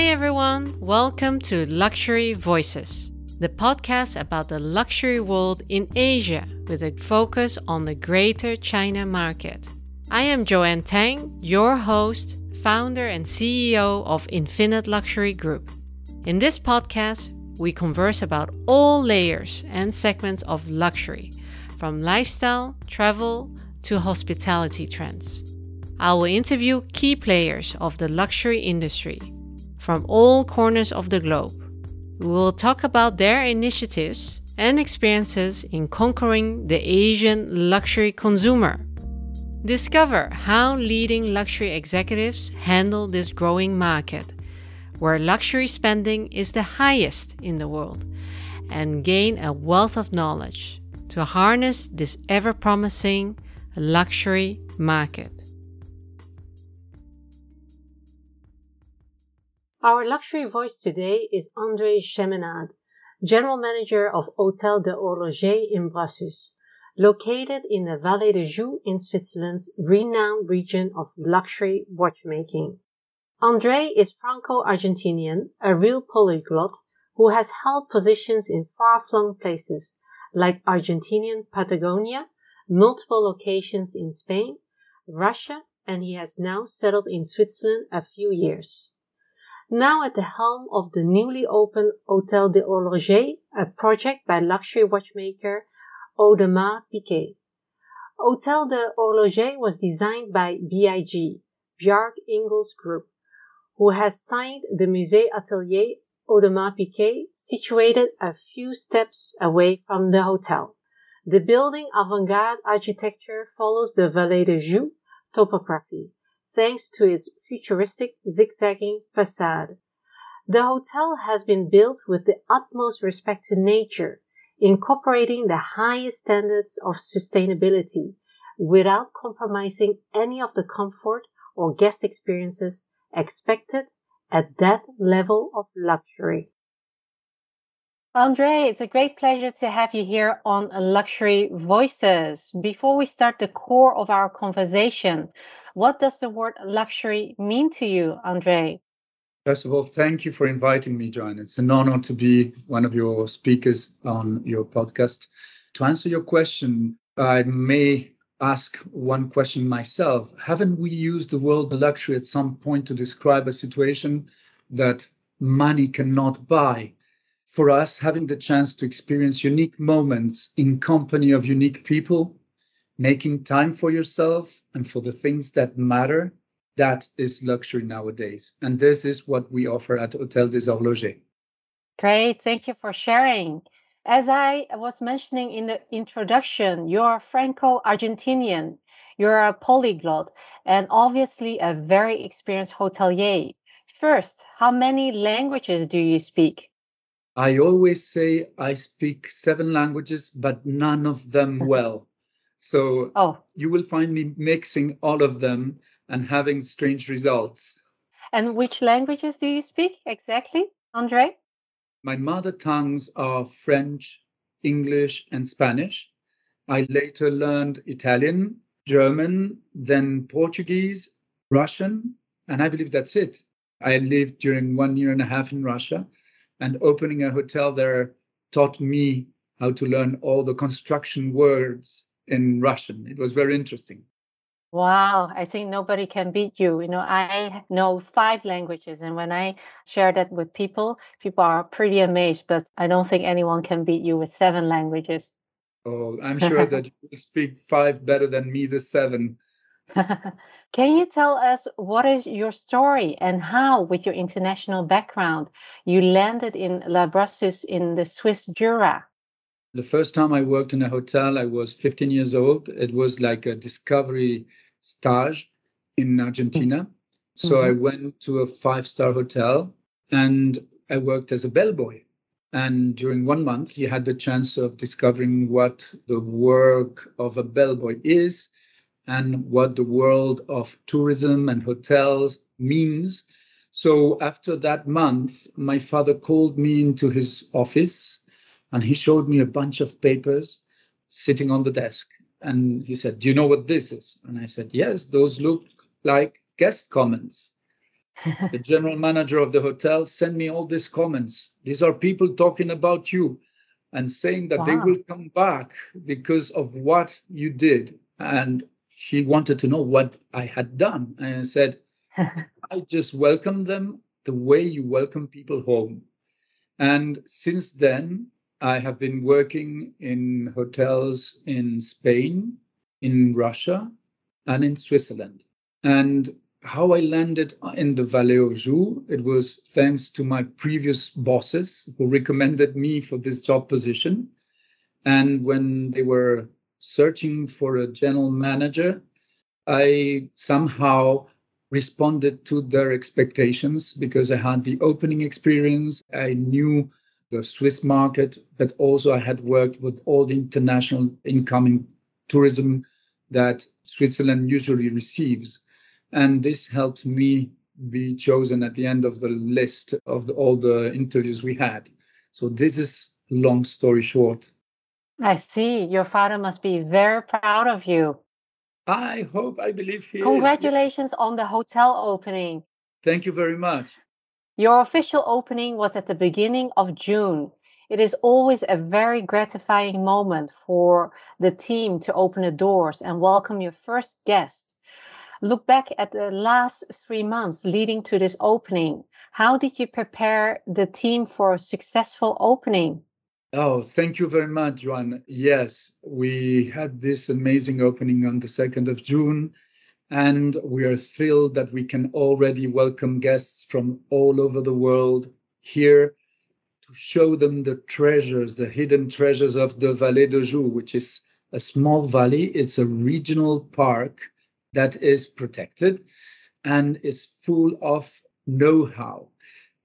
Hi, everyone. Welcome to Luxury Voices, the podcast about the luxury world in Asia with a focus on the greater China market. I am Joanne Tang, your host, founder, and CEO of Infinite Luxury Group. In this podcast, we converse about all layers and segments of luxury, from lifestyle, travel, to hospitality trends. I will interview key players of the luxury industry from all corners of the globe. We will talk about their initiatives and experiences in conquering the Asian luxury consumer. Discover how leading luxury executives handle this growing market, where luxury spending is the highest in the world, and gain a wealth of knowledge to harness this ever promising luxury market. Our luxury voice today is André Cheminade, General Manager of Hôtel de Horloger in Brassus, located in the Vallée de Joux in Switzerland's renowned region of luxury watchmaking. André is Franco-Argentinian, a real polyglot who has held positions in far-flung places like Argentinian Patagonia, multiple locations in Spain, Russia, and he has now settled in Switzerland a few years now at the helm of the newly opened Hôtel de Horloger, a project by luxury watchmaker Audemars Piguet. Hôtel de Horloger was designed by BIG, Bjarke Ingels Group, who has signed the Musée Atelier Audemars Piguet, situated a few steps away from the hotel. The building avant-garde architecture follows the Vallée de Joux topography thanks to its futuristic zigzagging facade. The hotel has been built with the utmost respect to nature, incorporating the highest standards of sustainability without compromising any of the comfort or guest experiences expected at that level of luxury. Andre, it's a great pleasure to have you here on Luxury Voices. Before we start the core of our conversation, what does the word luxury mean to you, Andre? First of all, thank you for inviting me, Joanne. It's an honor to be one of your speakers on your podcast. To answer your question, I may ask one question myself. Haven't we used the word luxury at some point to describe a situation that money cannot buy? For us having the chance to experience unique moments in company of unique people, making time for yourself and for the things that matter, that is luxury nowadays. And this is what we offer at Hôtel des Horlogers. Great. Thank you for sharing. As I was mentioning in the introduction, you're Franco Argentinian, you're a polyglot, and obviously a very experienced hotelier. First, how many languages do you speak? I always say I speak seven languages, but none of them well. So oh. you will find me mixing all of them and having strange results. And which languages do you speak exactly, Andre? My mother tongues are French, English, and Spanish. I later learned Italian, German, then Portuguese, Russian, and I believe that's it. I lived during one year and a half in Russia and opening a hotel there taught me how to learn all the construction words in Russian. It was very interesting. Wow, I think nobody can beat you. You know, I know five languages, and when I share that with people, people are pretty amazed, but I don't think anyone can beat you with seven languages. Oh, I'm sure that you speak five better than me, the seven. Can you tell us what is your story and how, with your international background, you landed in La Brassus in the Swiss Jura? The first time I worked in a hotel, I was 15 years old. It was like a discovery stage in Argentina. So mm-hmm. I went to a five star hotel and I worked as a bellboy. And during one month, you had the chance of discovering what the work of a bellboy is and what the world of tourism and hotels means. So after that month, my father called me into his office and he showed me a bunch of papers sitting on the desk. And he said, Do you know what this is? And I said, Yes, those look like guest comments. the general manager of the hotel sent me all these comments. These are people talking about you and saying that wow. they will come back because of what you did. And he wanted to know what I had done. And I said, I just welcome them the way you welcome people home. And since then, I have been working in hotels in Spain, in Russia, and in Switzerland. And how I landed in the Vallée aux Joux, it was thanks to my previous bosses who recommended me for this job position. And when they were searching for a general manager, I somehow responded to their expectations because I had the opening experience. I knew the Swiss market, but also I had worked with all the international incoming tourism that Switzerland usually receives. And this helped me be chosen at the end of the list of the, all the interviews we had. So this is long story short. I see. Your father must be very proud of you. I hope, I believe he Congratulations is. on the hotel opening. Thank you very much. Your official opening was at the beginning of June. It is always a very gratifying moment for the team to open the doors and welcome your first guest. Look back at the last three months leading to this opening. How did you prepare the team for a successful opening? Oh, thank you very much, Juan. Yes, we had this amazing opening on the 2nd of June, and we are thrilled that we can already welcome guests from all over the world here to show them the treasures, the hidden treasures of the Vallée de Joux, which is a small valley. It's a regional park that is protected and is full of know how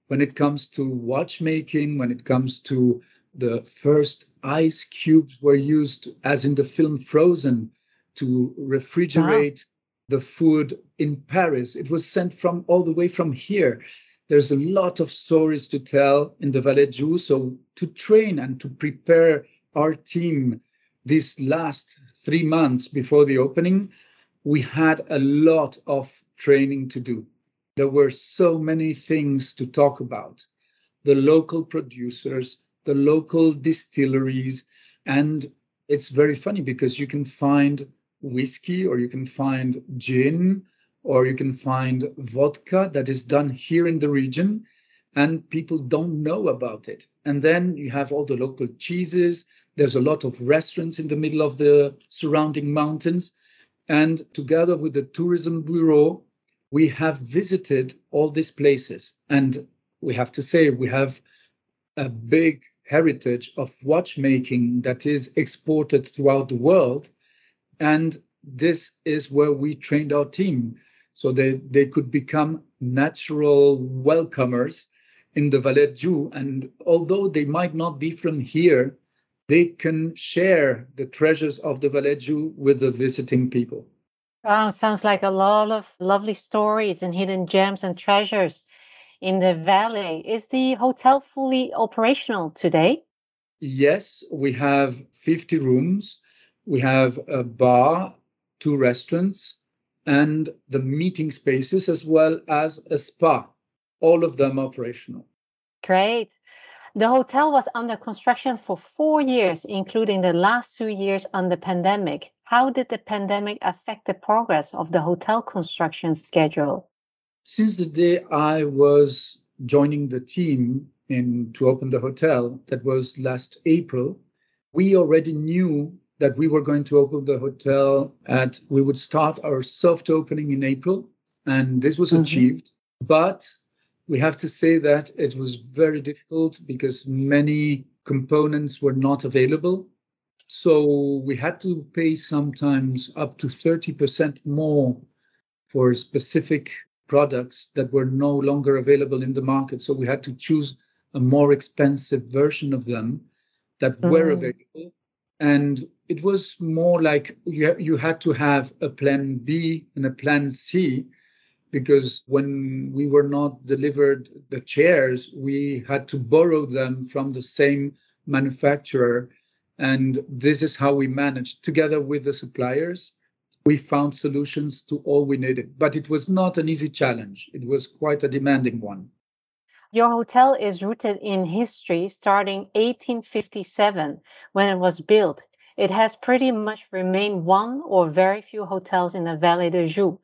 when it comes to watchmaking, when it comes to the first ice cubes were used, as in the film Frozen, to refrigerate wow. the food in Paris. It was sent from all the way from here. There's a lot of stories to tell in the Vallée Joux. So to train and to prepare our team these last three months before the opening, we had a lot of training to do. There were so many things to talk about. The local producers, the local distilleries. And it's very funny because you can find whiskey or you can find gin or you can find vodka that is done here in the region and people don't know about it. And then you have all the local cheeses. There's a lot of restaurants in the middle of the surrounding mountains. And together with the tourism bureau, we have visited all these places. And we have to say, we have a big heritage of watchmaking that is exported throughout the world. And this is where we trained our team so they, they could become natural welcomers in the Joux. And although they might not be from here, they can share the treasures of the Joux with the visiting people. Wow, sounds like a lot of lovely stories and hidden gems and treasures in the valley. Is the hotel fully operational today? Yes, we have 50 rooms. We have a bar, two restaurants, and the meeting spaces, as well as a spa, all of them operational. Great. The hotel was under construction for four years, including the last two years under pandemic. How did the pandemic affect the progress of the hotel construction schedule? Since the day I was joining the team in to open the hotel, that was last April, we already knew that we were going to open the hotel at we would start our soft opening in April, and this was mm-hmm. achieved. But we have to say that it was very difficult because many components were not available. So we had to pay sometimes up to 30% more for specific products that were no longer available in the market. So we had to choose a more expensive version of them that mm. were available. And it was more like you, you had to have a plan B and a plan C because when we were not delivered the chairs, we had to borrow them from the same manufacturer. And this is how we managed together with the suppliers we found solutions to all we needed. But it was not an easy challenge, it was quite a demanding one. Your hotel is rooted in history starting 1857 when it was built. It has pretty much remained one or very few hotels in the Vallée de Joux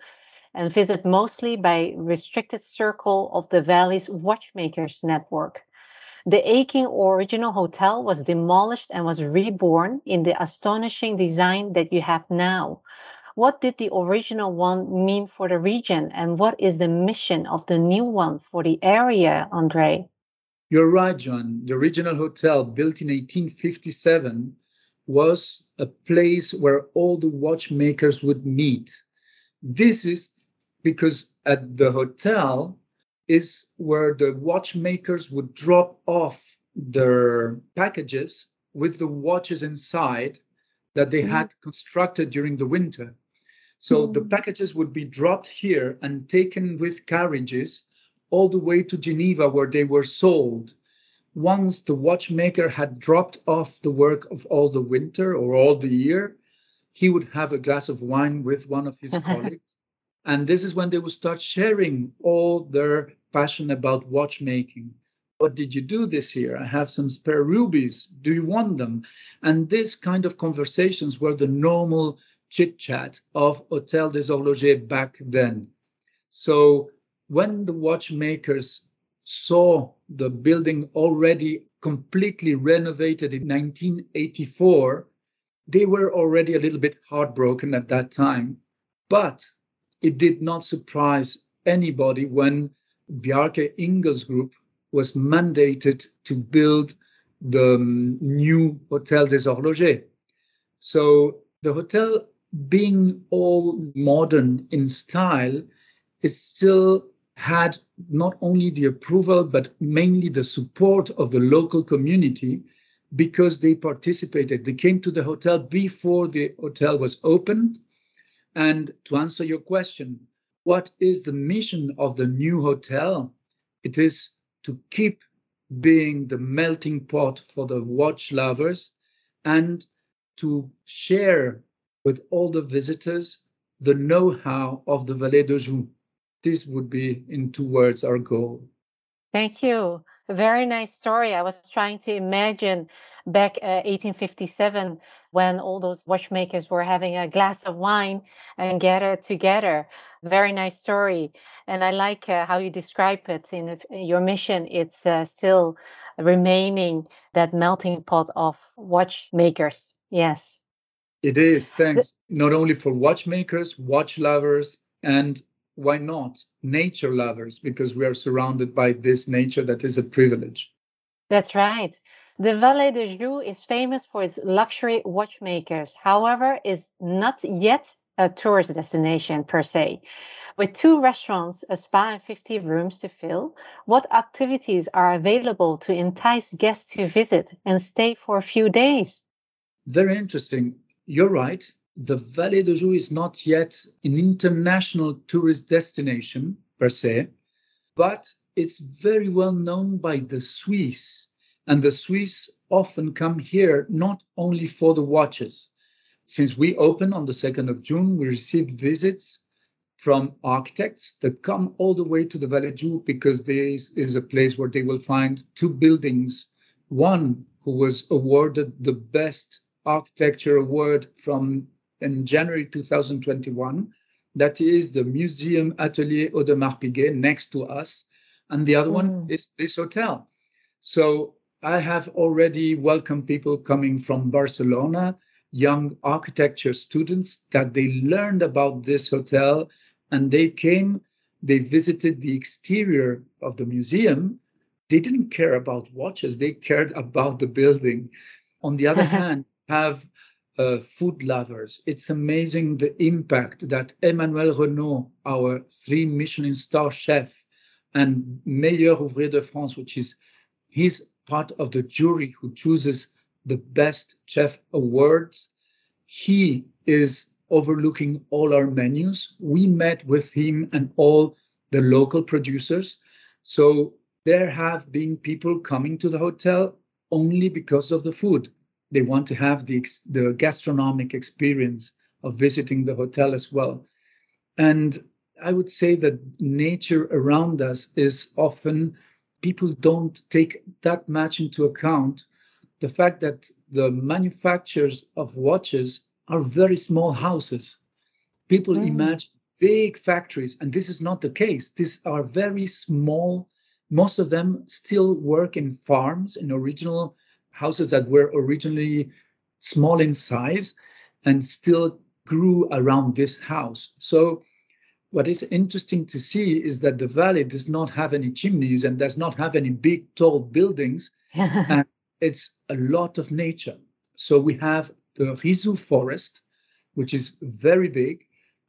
and visited mostly by restricted circle of the valley's watchmakers network. The aching original hotel was demolished and was reborn in the astonishing design that you have now. What did the original one mean for the region and what is the mission of the new one for the area, Andre? You're right, John. The original hotel, built in 1857, was a place where all the watchmakers would meet. This is because at the hotel is where the watchmakers would drop off their packages with the watches inside that they mm-hmm. had constructed during the winter. So the packages would be dropped here and taken with carriages all the way to Geneva where they were sold. Once the watchmaker had dropped off the work of all the winter or all the year, he would have a glass of wine with one of his colleagues and this is when they would start sharing all their passion about watchmaking. What did you do this year? I have some spare rubies. Do you want them? And this kind of conversations were the normal chit chat of Hotel des Horlogers back then. So when the watchmakers saw the building already completely renovated in 1984, they were already a little bit heartbroken at that time. But it did not surprise anybody when Bjarke Ingels Group was mandated to build the um, new Hotel des Horlogers. So the hotel, being all modern in style, it still had not only the approval, but mainly the support of the local community because they participated. They came to the hotel before the hotel was opened and to answer your question, what is the mission of the new hotel? It is to keep being the melting pot for the watch lovers and to share with all the visitors the know-how of the Vallée de Joux. This would be, in two words, our goal. Thank you. Very nice story. I was trying to imagine back uh, 1857 when all those watchmakers were having a glass of wine and gathered together. Very nice story. And I like uh, how you describe it in, in your mission. It's uh, still remaining that melting pot of watchmakers. Yes. It is. Thanks. Not only for watchmakers, watch lovers, and why not nature lovers? Because we are surrounded by this nature that is a privilege. That's right. The Vallée de Joux is famous for its luxury watchmakers. However is not yet a tourist destination per se. With two restaurants a spa and 50 rooms to fill what activities are available to entice guests to visit and stay for a few days? Very interesting you're right the Vallée de Joux is not yet an international tourist destination per se, but it's very well known by the Swiss. And the Swiss often come here not only for the watches. Since we opened on the 2nd of June, we received visits from architects that come all the way to the Vallée de Joux because this is a place where they will find two buildings. One who was awarded the best architecture award from in January 2021. That is the Museum Atelier Audemars Piguet next to us. And the other mm. one is this hotel. So I have already welcomed people coming from Barcelona, young architecture students that they learned about this hotel and they came, they visited the exterior of the museum. They didn't care about watches, they cared about the building. On the other hand, have uh, food lovers. It's amazing the impact that Emmanuel Renaut, our three Michelin star chef, and Meilleur Ouvrier de France, which is he's part of the jury who chooses the best chef awards. He is overlooking all our menus. We met with him and all the local producers. So there have been people coming to the hotel only because of the food. They want to have the, the gastronomic experience of visiting the hotel as well. And I would say that nature around us is often people don't take that much into account the fact that the manufacturers of watches are very small houses. People mm. imagine big factories, and this is not the case. These are very small. Most of them still work in farms, in original houses that were originally small in size and still grew around this house. So what is interesting to see is that the valley does not have any chimneys and does not have any big tall buildings. And it's a lot of nature. So we have the Risoud forest which is very big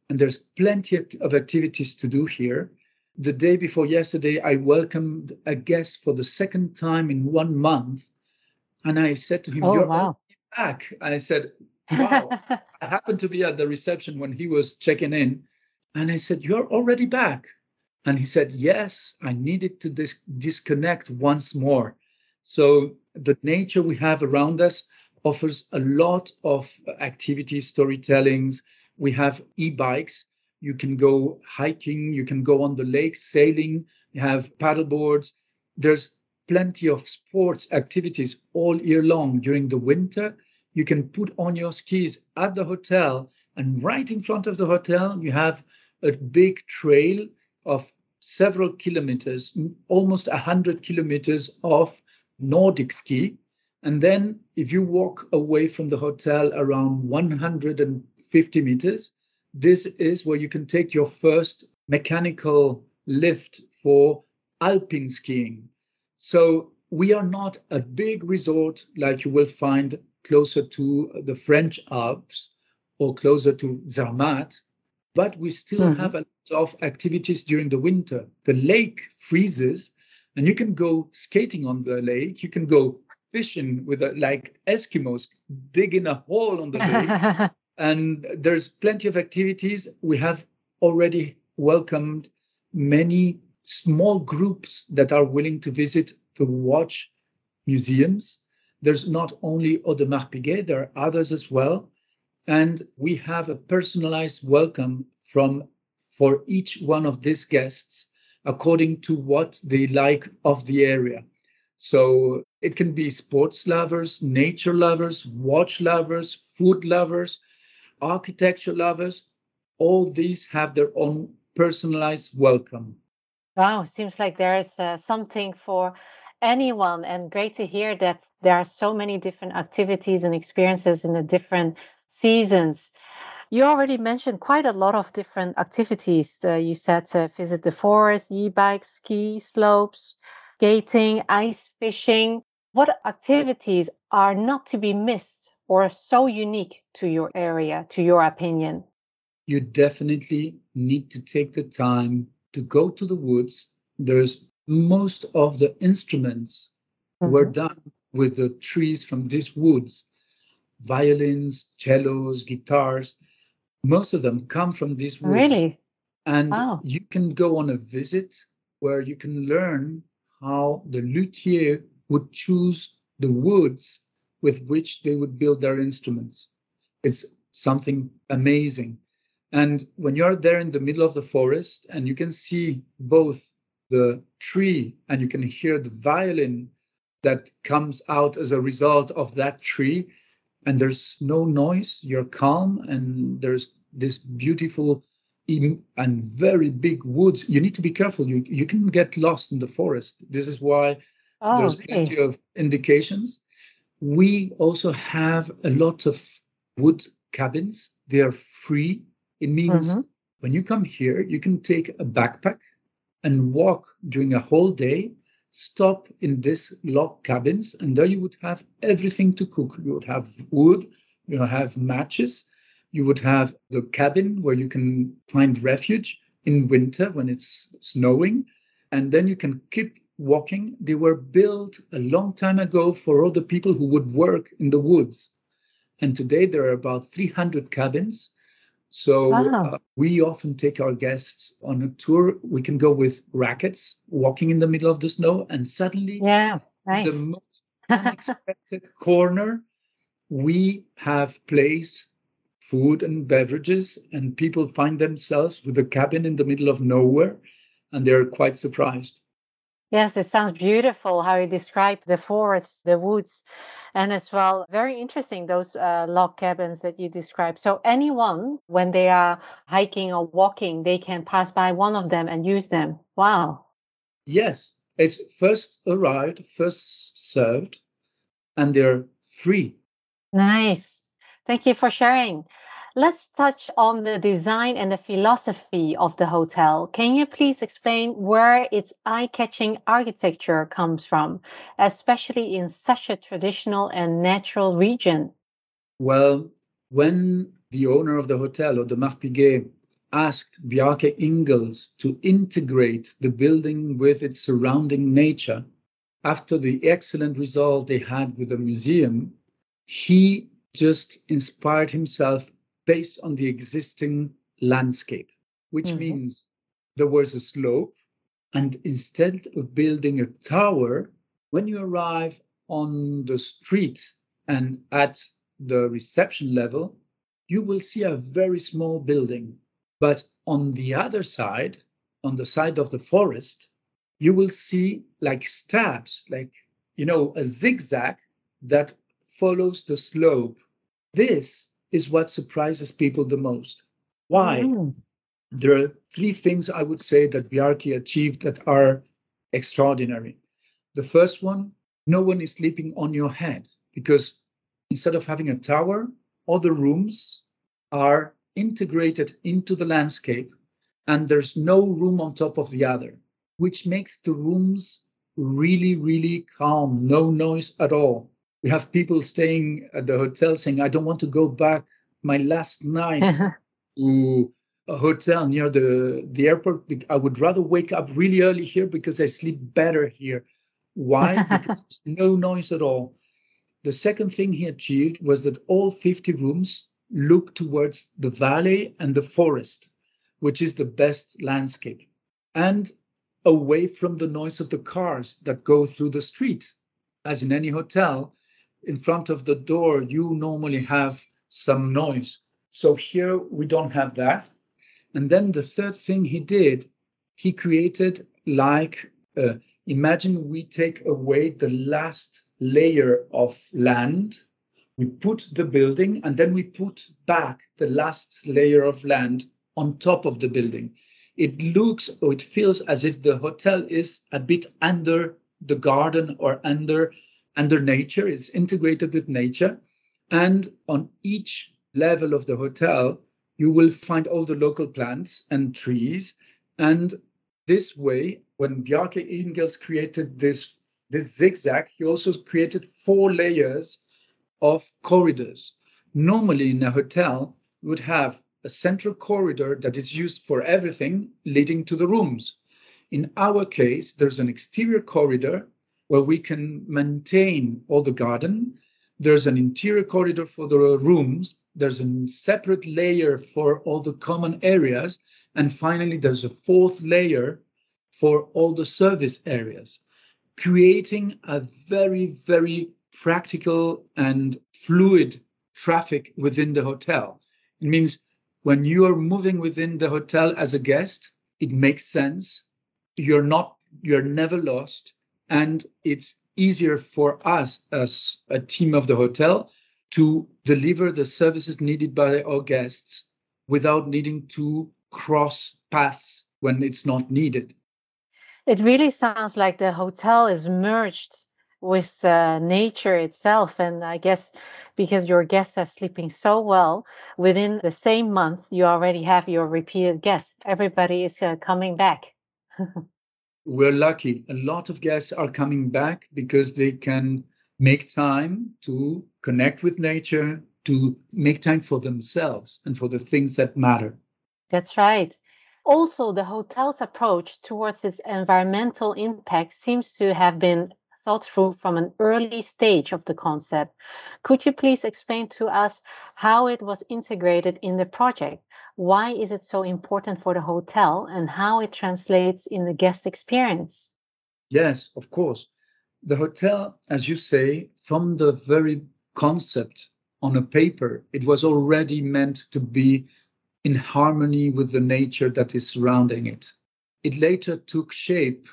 and there's plenty of activities to do here. The day before yesterday i welcomed a guest for the second time in one month and i said to him oh, you're wow. back i said wow i happened to be at the reception when he was checking in and I said, You're already back. And he said, Yes, I needed to dis- disconnect once more. So the nature we have around us offers a lot of activities, storytellings. We have e bikes. You can go hiking, you can go on the lake sailing, you have paddle boards. There's plenty of sports activities all year long during the winter. You can put on your skis at the hotel, and right in front of the hotel, you have a big trail of several kilometers, almost 100 kilometers of Nordic ski. And then, if you walk away from the hotel around 150 meters, this is where you can take your first mechanical lift for alpine skiing. So, we are not a big resort like you will find closer to the French Alps or closer to Zermatt but we still mm-hmm. have a lot of activities during the winter. The lake freezes, and you can go skating on the lake. You can go fishing with a, like Eskimos, digging a hole on the lake. and there's plenty of activities. We have already welcomed many small groups that are willing to visit to watch museums. There's not only Audemars Piguet, there are others as well. And we have a personalized welcome from for each one of these guests according to what they like of the area. So it can be sports lovers nature lovers watch lovers food lovers architecture lovers. All these have their own personalized welcome. Wow seems like there is uh, something for anyone and great to hear that there are so many different activities and experiences in the different seasons. You already mentioned quite a lot of different activities. Uh, you said uh, visit the forest, e-bike, ski slopes, skating, ice fishing. What activities are not to be missed or so unique to your area, to your opinion? You definitely need to take the time to go to the woods. There's most of the instruments mm-hmm. were done with the trees from these woods violins, cellos, guitars. Most of them come from these woods. Really? And wow. you can go on a visit where you can learn how the luthier would choose the woods with which they would build their instruments. It's something amazing. And when you're there in the middle of the forest and you can see both the tree and you can hear the violin that comes out as a result of that tree, and there's no noise you're calm and there's this beautiful and very big woods. You need to be careful. You you can get lost in the forest. This is why oh, there's okay. plenty of indications. We also have a lot of wood cabins. They are free. It means mm-hmm. when you come here you can take a backpack and walk during a whole day stop in these log cabins, and there you would have everything to cook. You would have wood, you have matches, you would have the cabin where you can find refuge in winter when it's snowing, and then you can keep walking. They were built a long time ago for all the people who would work in the woods. And today there are about 300 cabins so wow. uh, we often take our guests on a tour. We can go with rackets, walking in the middle of the snow, and suddenly, yeah, nice. the most unexpected corner, we have placed food and beverages, and people find themselves with a cabin in the middle of nowhere, and they're quite surprised. Yes, it sounds beautiful how you describe the forest, the woods, and as well, very interesting those uh, log cabins that you describe. So anyone, when they are hiking or walking, they can pass by one of them and use them. Wow. Yes, it's first arrived, first served, and they're free. Nice. Thank you for sharing. Let's touch on the design and the philosophy of the hotel. Can you please explain where its eye-catching architecture comes from, especially in such a traditional and natural region? Well, when the owner of the hotel, Audemars Piguet, asked Bjarke Ingels to integrate the building with its surrounding nature, after the excellent result they had with the museum, he just inspired himself based on the existing landscape, which mm-hmm. means there was a slope. And instead of building a tower, when you arrive on the street and at the reception level, you will see a very small building. But on the other side, on the side of the forest, you will see like stabs, like, you know, a zigzag that follows the slope. This is what surprises people the most. Why? Mm. There are three things I would say that Bjarke achieved that are extraordinary. The first one, no one is sleeping on your head because instead of having a tower, all the rooms are integrated into the landscape and there's no room on top of the other, which makes the rooms really, really calm, no noise at all we have people staying at the hotel saying, I don't want to go back my last night uh-huh. to a hotel near the, the airport. I would rather wake up really early here because I sleep better here. Why? because there's no noise at all. The second thing he achieved was that all 50 rooms look towards the valley and the forest, which is the best landscape, and away from the noise of the cars that go through the street. As in any hotel, in front of the door, you normally have some noise. So here we don't have that. And then the third thing he did, he created like, uh, imagine we take away the last layer of land, we put the building, and then we put back the last layer of land on top of the building. It looks or it feels as if the hotel is a bit under the garden or under under nature, it's integrated with nature. And on each level of the hotel, you will find all the local plants and trees. And this way, when Bjarke Ingels created this, this zigzag, he also created four layers of corridors. Normally in a hotel, you would have a central corridor that is used for everything leading to the rooms. In our case, there's an exterior corridor where we can maintain all the garden. There's an interior corridor for the rooms. There's a separate layer for all the common areas. And finally, there's a fourth layer for all the service areas, creating a very, very practical and fluid traffic within the hotel. It means when you are moving within the hotel as a guest, it makes sense. You're not, you're never lost and it's easier for us as a team of the hotel to deliver the services needed by our guests without needing to cross paths when it's not needed. It really sounds like the hotel is merged with uh, nature itself. And I guess because your guests are sleeping so well, within the same month, you already have your repeated guests. Everybody is uh, coming back. we're lucky. A lot of guests are coming back because they can make time to connect with nature, to make time for themselves and for the things that matter. That's right. Also, the hotel's approach towards its environmental impact seems to have been thought through from an early stage of the concept. Could you please explain to us how it was integrated in the project? Why is it so important for the hotel and how it translates in the guest experience? Yes, of course. The hotel, as you say, from the very concept on a paper. It was already meant to be in harmony with the nature that is surrounding it. It later took shape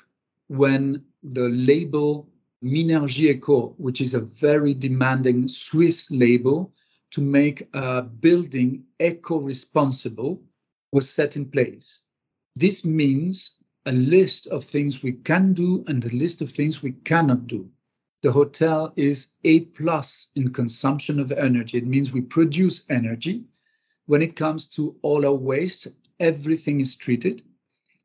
when the label Minergie Eco, which is a very demanding Swiss label to make a building eco responsible, was set in place. This means a list of things we can do and a list of things we cannot do. The hotel is A plus in consumption of energy. It means we produce energy. When it comes to all our waste, everything is treated.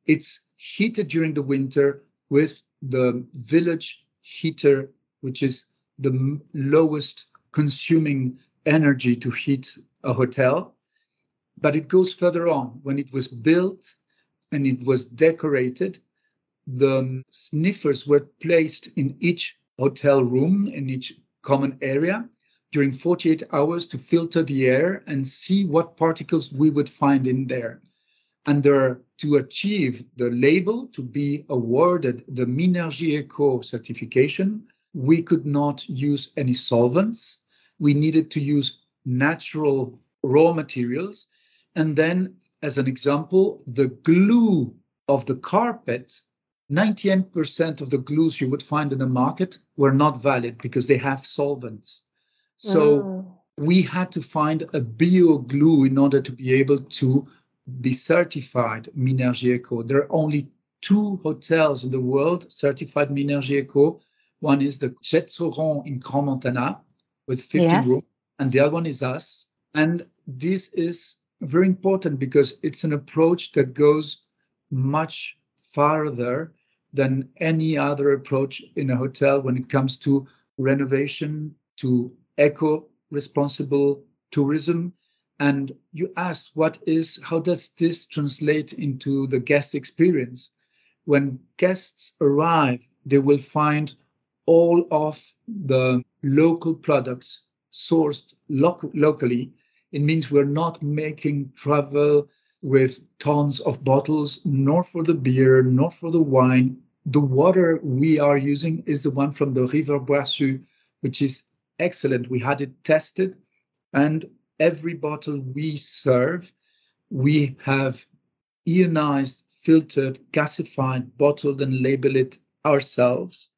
It's heated during the winter with the village heater, which is the lowest consuming energy to heat a hotel. But it goes further on. When it was built and it was decorated, the sniffers were placed in each hotel room, in each common area during 48 hours to filter the air and see what particles we would find in there. And there, to achieve the label, to be awarded the Minergie Eco certification, we could not use any solvents. We needed to use natural raw materials. And then, as an example, the glue of the carpet 98% of the glues you would find in the market were not valid because they have solvents. So mm. we had to find a bio glue in order to be able to be certified Minergie Eco. There are only two hotels in the world certified Minergie Eco. One is the Chetzeron in Crans-Montana with 50 yes. rooms, and the other one is us. And this is very important because it's an approach that goes much farther than any other approach in a hotel when it comes to renovation, to eco responsible tourism. And you ask, what is, how does this translate into the guest experience? When guests arrive, they will find all of the local products sourced lo- locally. It means we're not making travel with tons of bottles, nor for the beer, nor for the wine. The water we are using is the one from the River Boissu, which is excellent. We had it tested, and every bottle we serve, we have ionized, filtered, gasified, bottled, and labeled it ourselves.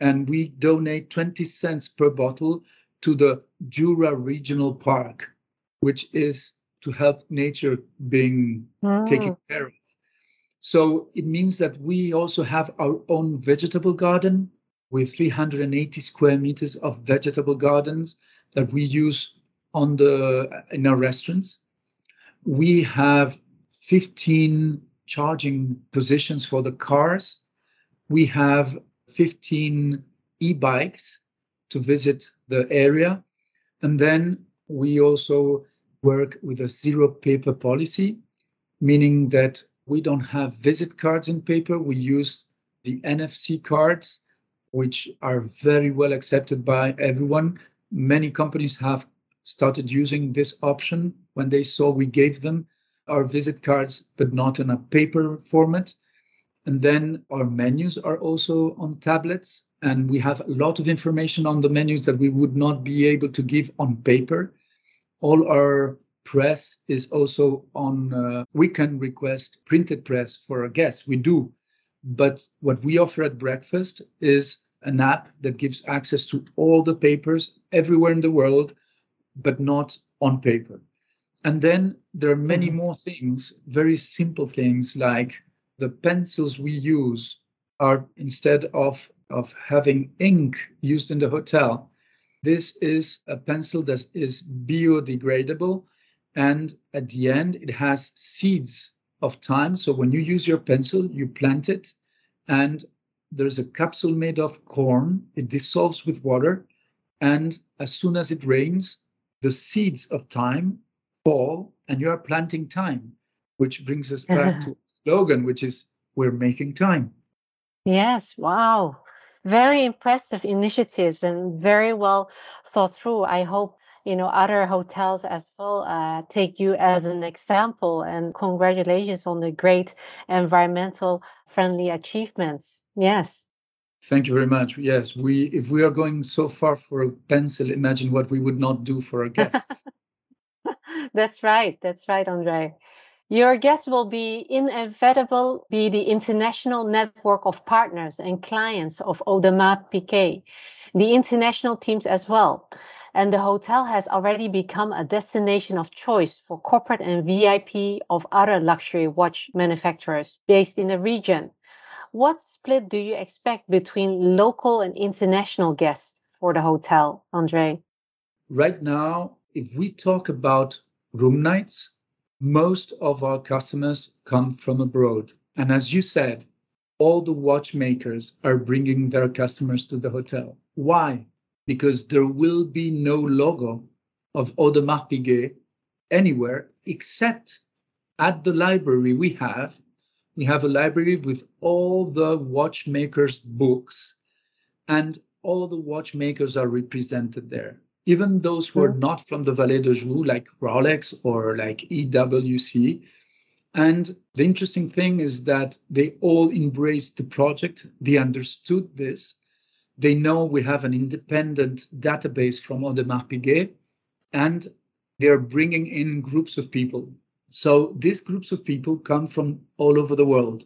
And we donate 20 cents per bottle to the Jura Regional Park, which is to help nature being oh. taken care of. So it means that we also have our own vegetable garden with 380 square meters of vegetable gardens that we use on the in our restaurants. We have 15 charging positions for the cars. We have 15 e-bikes to visit the area. And then we also work with a zero paper policy, meaning that we don't have visit cards in paper. We use the NFC cards, which are very well accepted by everyone. Many companies have started using this option when they saw we gave them our visit cards, but not in a paper format. And then our menus are also on tablets, and we have a lot of information on the menus that we would not be able to give on paper. All our press is also on uh, we can request printed press for our guests. We do. But what we offer at breakfast is an app that gives access to all the papers everywhere in the world but not on paper. And then there are many mm-hmm. more things very simple things like the pencils we use are instead of of having ink used in the hotel this is a pencil that is biodegradable. And at the end, it has seeds of time. So when you use your pencil, you plant it, and there's a capsule made of corn. It dissolves with water. And as soon as it rains, the seeds of time fall, and you are planting time, which brings us back to slogan, which is we're making time. Yes, wow very impressive initiatives and very well thought through. I hope you know other hotels as well uh, take you as an example and congratulations on the great environmental friendly achievements yes Thank you very much. Yes, we if we are going so far for a pencil, imagine what we would not do for our guests. that's right. That's right, Andre. Your guests will be inevitable be the international network of partners and clients of Audemars Piguet, the international teams as well. And the hotel has already become a destination of choice for corporate and VIP of other luxury watch manufacturers based in the region. What split do you expect between local and international guests for the hotel, Andre? Right now, if we talk about room nights, most of our customers come from abroad. And as you said, all the watchmakers are bringing their customers to the hotel. Why? Because there will be no logo of Audemars Piguet anywhere except at the library we have. We have a library with all the watchmakers' books, and all the watchmakers are represented there even those who are not from the Vallée de Joux, like Rolex or like IWC. And the interesting thing is that they all embraced the project. They understood this. They know we have an independent database from Audemars Piguet, and they're bringing in groups of people. So these groups of people come from all over the world.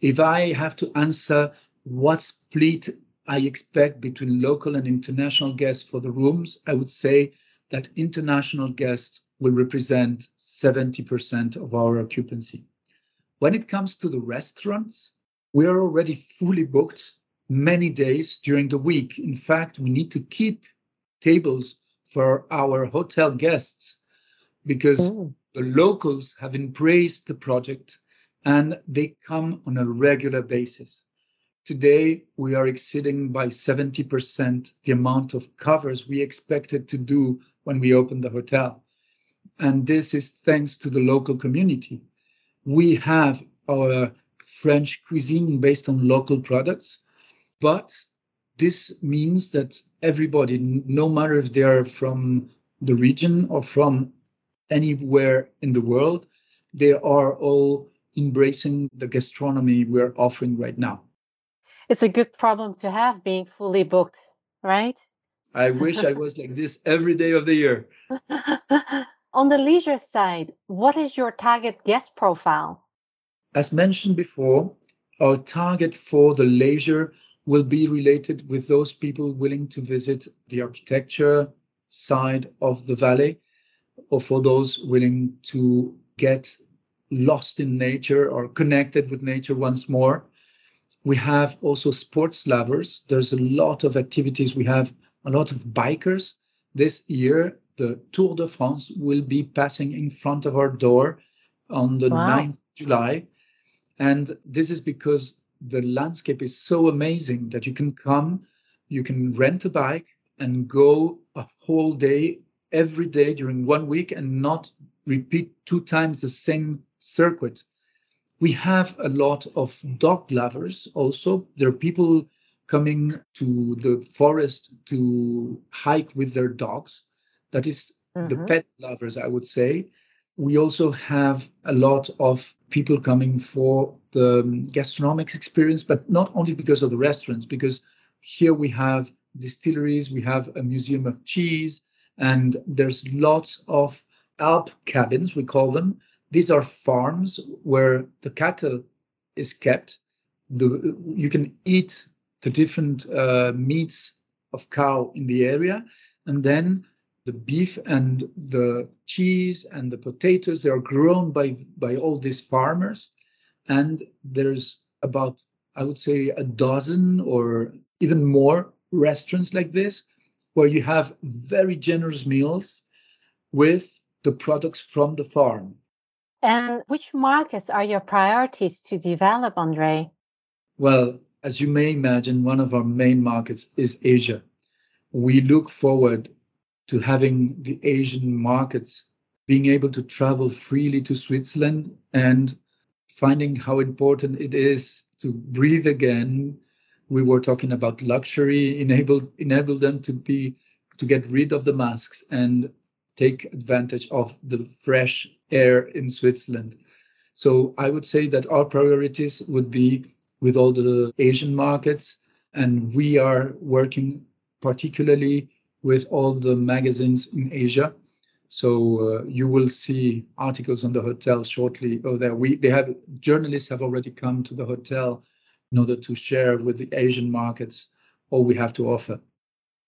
If I have to answer what split I expect between local and international guests for the rooms, I would say that international guests will represent 70% of our occupancy. When it comes to the restaurants, we are already fully booked many days during the week. In fact, we need to keep tables for our hotel guests because oh. the locals have embraced the project and they come on a regular basis. Today, we are exceeding by 70% the amount of covers we expected to do when we opened the hotel. And this is thanks to the local community. We have our French cuisine based on local products, but this means that everybody, no matter if they are from the region or from anywhere in the world, they are all embracing the gastronomy we're offering right now it's a good problem to have being fully booked, right? I wish I was like this every day of the year. On the leisure side, what is your target guest profile? As mentioned before, our target for the leisure will be related with those people willing to visit the architecture side of the valley or for those willing to get lost in nature or connected with nature once more we have also sports lovers. There's a lot of activities. We have a lot of bikers. This year, the Tour de France will be passing in front of our door on the wow. 9th July. And this is because the landscape is so amazing that you can come, you can rent a bike and go a whole day every day during one week and not repeat two times the same circuit we have a lot of dog lovers also. There are people coming to the forest to hike with their dogs. That is mm-hmm. the pet lovers, I would say. We also have a lot of people coming for the gastronomic experience, but not only because of the restaurants, because here we have distilleries, we have a museum of cheese, and there's lots of Alp cabins, we call them, these are farms where the cattle is kept. The, you can eat the different uh, meats of cow in the area, and then the beef and the cheese and the potatoes they are grown by by all these farmers, and there's about I would say a dozen or even more restaurants like this where you have very generous meals with the products from the farm. And which markets are your priorities to develop, Andre? Well, as you may imagine, one of our main markets is Asia. We look forward to having the Asian markets being able to travel freely to Switzerland and finding how important it is to breathe again. We were talking about luxury, enable enable them to be to get rid of the masks and take advantage of the fresh air in Switzerland. So I would say that our priorities would be with all the Asian markets and we are working particularly with all the magazines in Asia. So uh, you will see articles on the hotel shortly. Oh, there we they have journalists have already come to the hotel in order to share with the Asian markets all we have to offer.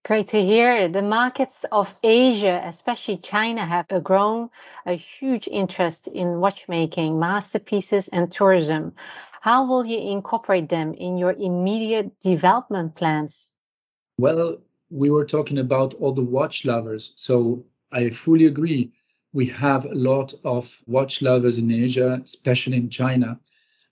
Great to hear. The markets of Asia, especially China, have grown a huge interest in watchmaking, masterpieces, and tourism. How will you incorporate them in your immediate development plans? Well, we were talking about all the watch lovers. So I fully agree. We have a lot of watch lovers in Asia, especially in China.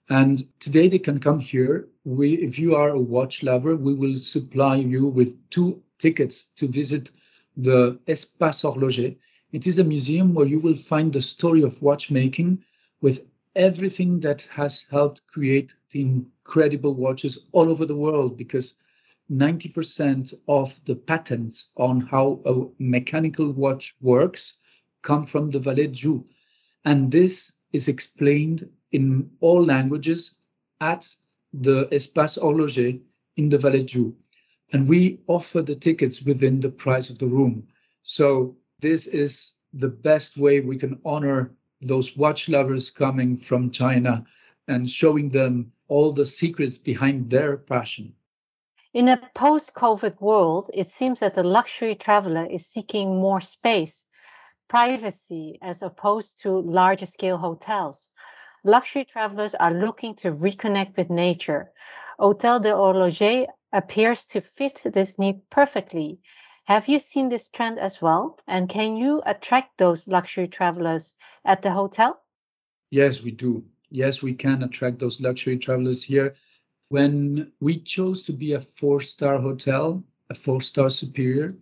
And today they can come here. We, if you are a watch lover, we will supply you with two tickets to visit the Espace Horloger. It is a museum where you will find the story of watchmaking with everything that has helped create the incredible watches all over the world because 90% of the patents on how a mechanical watch works come from the Vallée de Joux. And this is explained in all languages at the Espace Horloger in the Vallée de Joux and we offer the tickets within the price of the room. So this is the best way we can honor those watch lovers coming from China and showing them all the secrets behind their passion. In a post COVID world, it seems that the luxury traveler is seeking more space, privacy, as opposed to larger scale hotels. Luxury travelers are looking to reconnect with nature. Hotel des Horlogers appears to fit this need perfectly. Have you seen this trend as well? And can you attract those luxury travelers at the hotel? Yes, we do. Yes, we can attract those luxury travelers here. When we chose to be a four star hotel, a four star superior,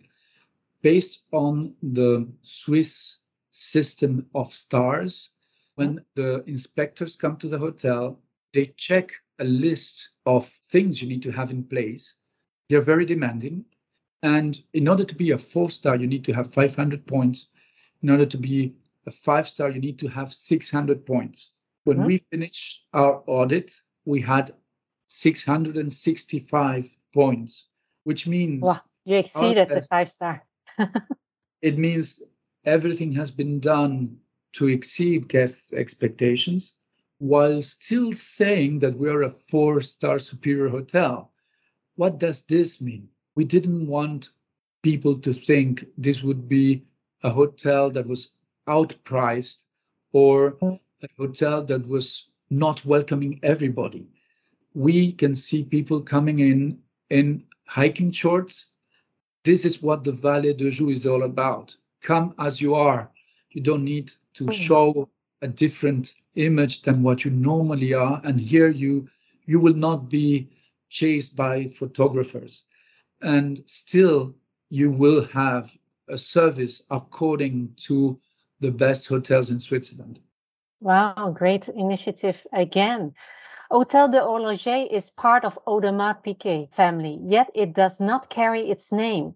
based on the Swiss system of stars, when the inspectors come to the hotel, they check a list of things you need to have in place. They're very demanding. And in order to be a four star, you need to have 500 points. In order to be a five star, you need to have 600 points. When mm-hmm. we finished our audit, we had 665 points, which means wow, you exceeded the five star. it means everything has been done to exceed guests' expectations while still saying that we are a four star superior hotel. What does this mean? We didn't want people to think this would be a hotel that was outpriced or a hotel that was not welcoming everybody. We can see people coming in in hiking shorts. This is what the Vallée de Joux is all about. Come as you are. You don't need to hmm. show a different image than what you normally are and here you you will not be chased by photographers and still you will have a service according to the best hotels in Switzerland. Wow, great initiative again. Hotel des Horlogers is part of Audemars Piguet family, yet it does not carry its name.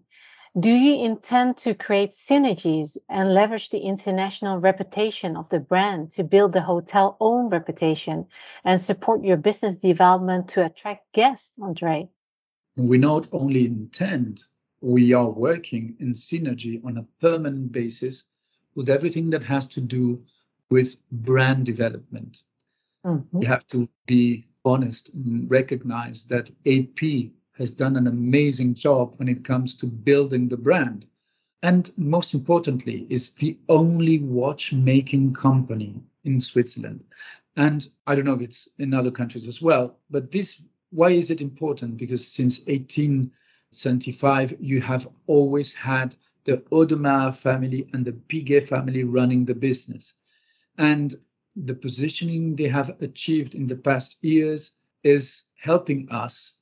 Do you intend to create synergies and leverage the international reputation of the brand to build the hotel own reputation and support your business development to attract guests, Andre? We not only intend, we are working in synergy on a permanent basis with everything that has to do with brand development. Mm-hmm. We have to be honest and recognize that AP has done an amazing job when it comes to building the brand. And most importantly, is the only watchmaking company in Switzerland. And I don't know if it's in other countries as well, but this, why is it important? Because since 1875, you have always had the Audemars family and the Piguet family running the business. And the positioning they have achieved in the past years is helping us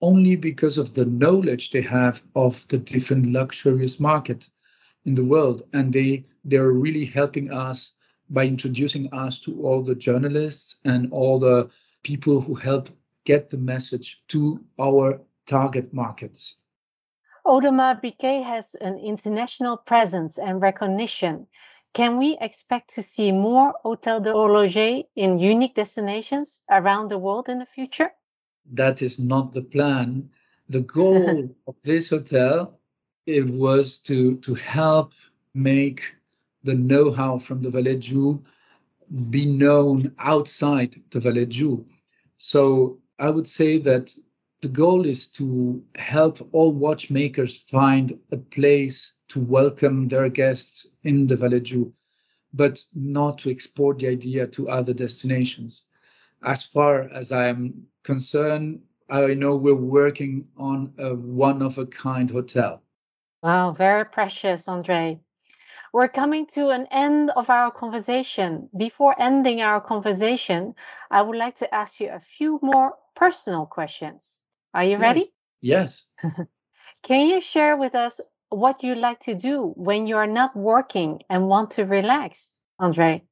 only because of the knowledge they have of the different luxurious market in the world and they they're really helping us by introducing us to all the journalists and all the people who help get the message to our target markets. Audemars Piguet has an international presence and recognition. Can we expect to see more Hotel des Horlogers in unique destinations around the world in the future? That is not the plan. The goal of this hotel it was to to help make the know-how from the Vallée de Joux be known outside the Vallée de Joux. So I would say that the goal is to help all watchmakers find a place to welcome their guests in the Vallée de Joux, but not to export the idea to other destinations. As far as I am concerned, I know we're working on a one of a kind hotel. Wow, very precious, Andre. We're coming to an end of our conversation. Before ending our conversation, I would like to ask you a few more personal questions. Are you ready? Yes. Can you share with us what you like to do when you are not working and want to relax, Andre?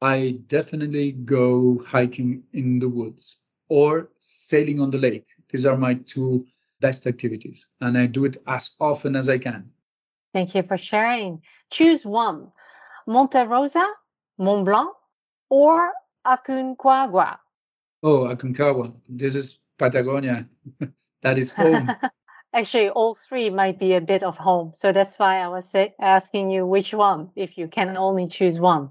I definitely go hiking in the woods or sailing on the lake. These are my two best activities, and I do it as often as I can. Thank you for sharing. Choose one Monte Rosa, Mont Blanc, or Aconcagua. Oh, Aconcagua. This is Patagonia. that is home. Actually, all three might be a bit of home. So that's why I was say, asking you which one, if you can only choose one.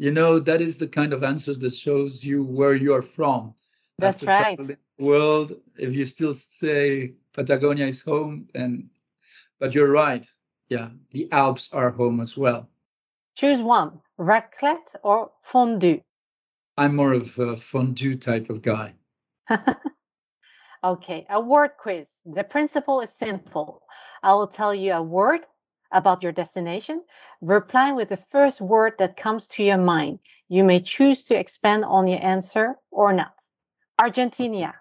You know, that is the kind of answers that shows you where you are from. That's right. World, if you still say Patagonia is home, then, but you're right. Yeah, the Alps are home as well. Choose one, raclette or fondue. I'm more of a fondue type of guy. okay, a word quiz. The principle is simple. I will tell you a word about your destination. Reply with the first word that comes to your mind. You may choose to expand on your answer or not. Argentina.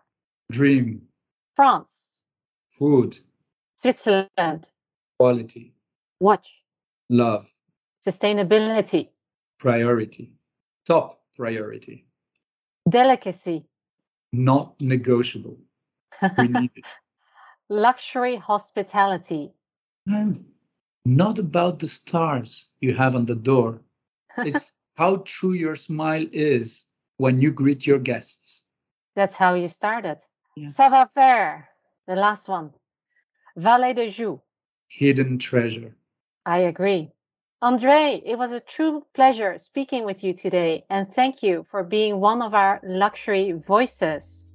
Dream. France. Food. Switzerland. Quality. Watch. Love. Sustainability. Priority. Top priority. Delicacy. Not negotiable. We need it. Luxury hospitality. Hmm. Not about the stars you have on the door. It's how true your smile is when you greet your guests. That's how you started. Yeah. Savoir faire. The last one. Vallée de Joux. Hidden treasure. I agree. Andre, it was a true pleasure speaking with you today, and thank you for being one of our luxury voices.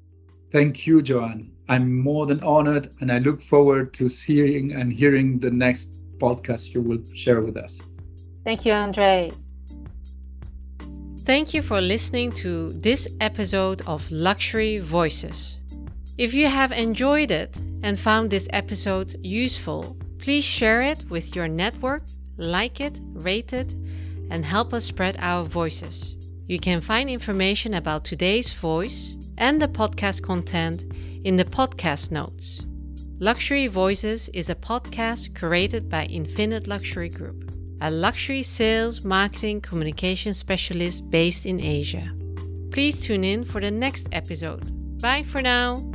Thank you, Joanne. I'm more than honored, and I look forward to seeing and hearing the next podcast you will share with us. Thank you, Andre. Thank you for listening to this episode of Luxury Voices. If you have enjoyed it and found this episode useful, please share it with your network, like it, rate it, and help us spread our voices. You can find information about today's voice and the podcast content in the podcast notes. Luxury Voices is a podcast curated by Infinite Luxury Group a luxury sales, marketing, communication specialist based in Asia. Please tune in for the next episode. Bye for now.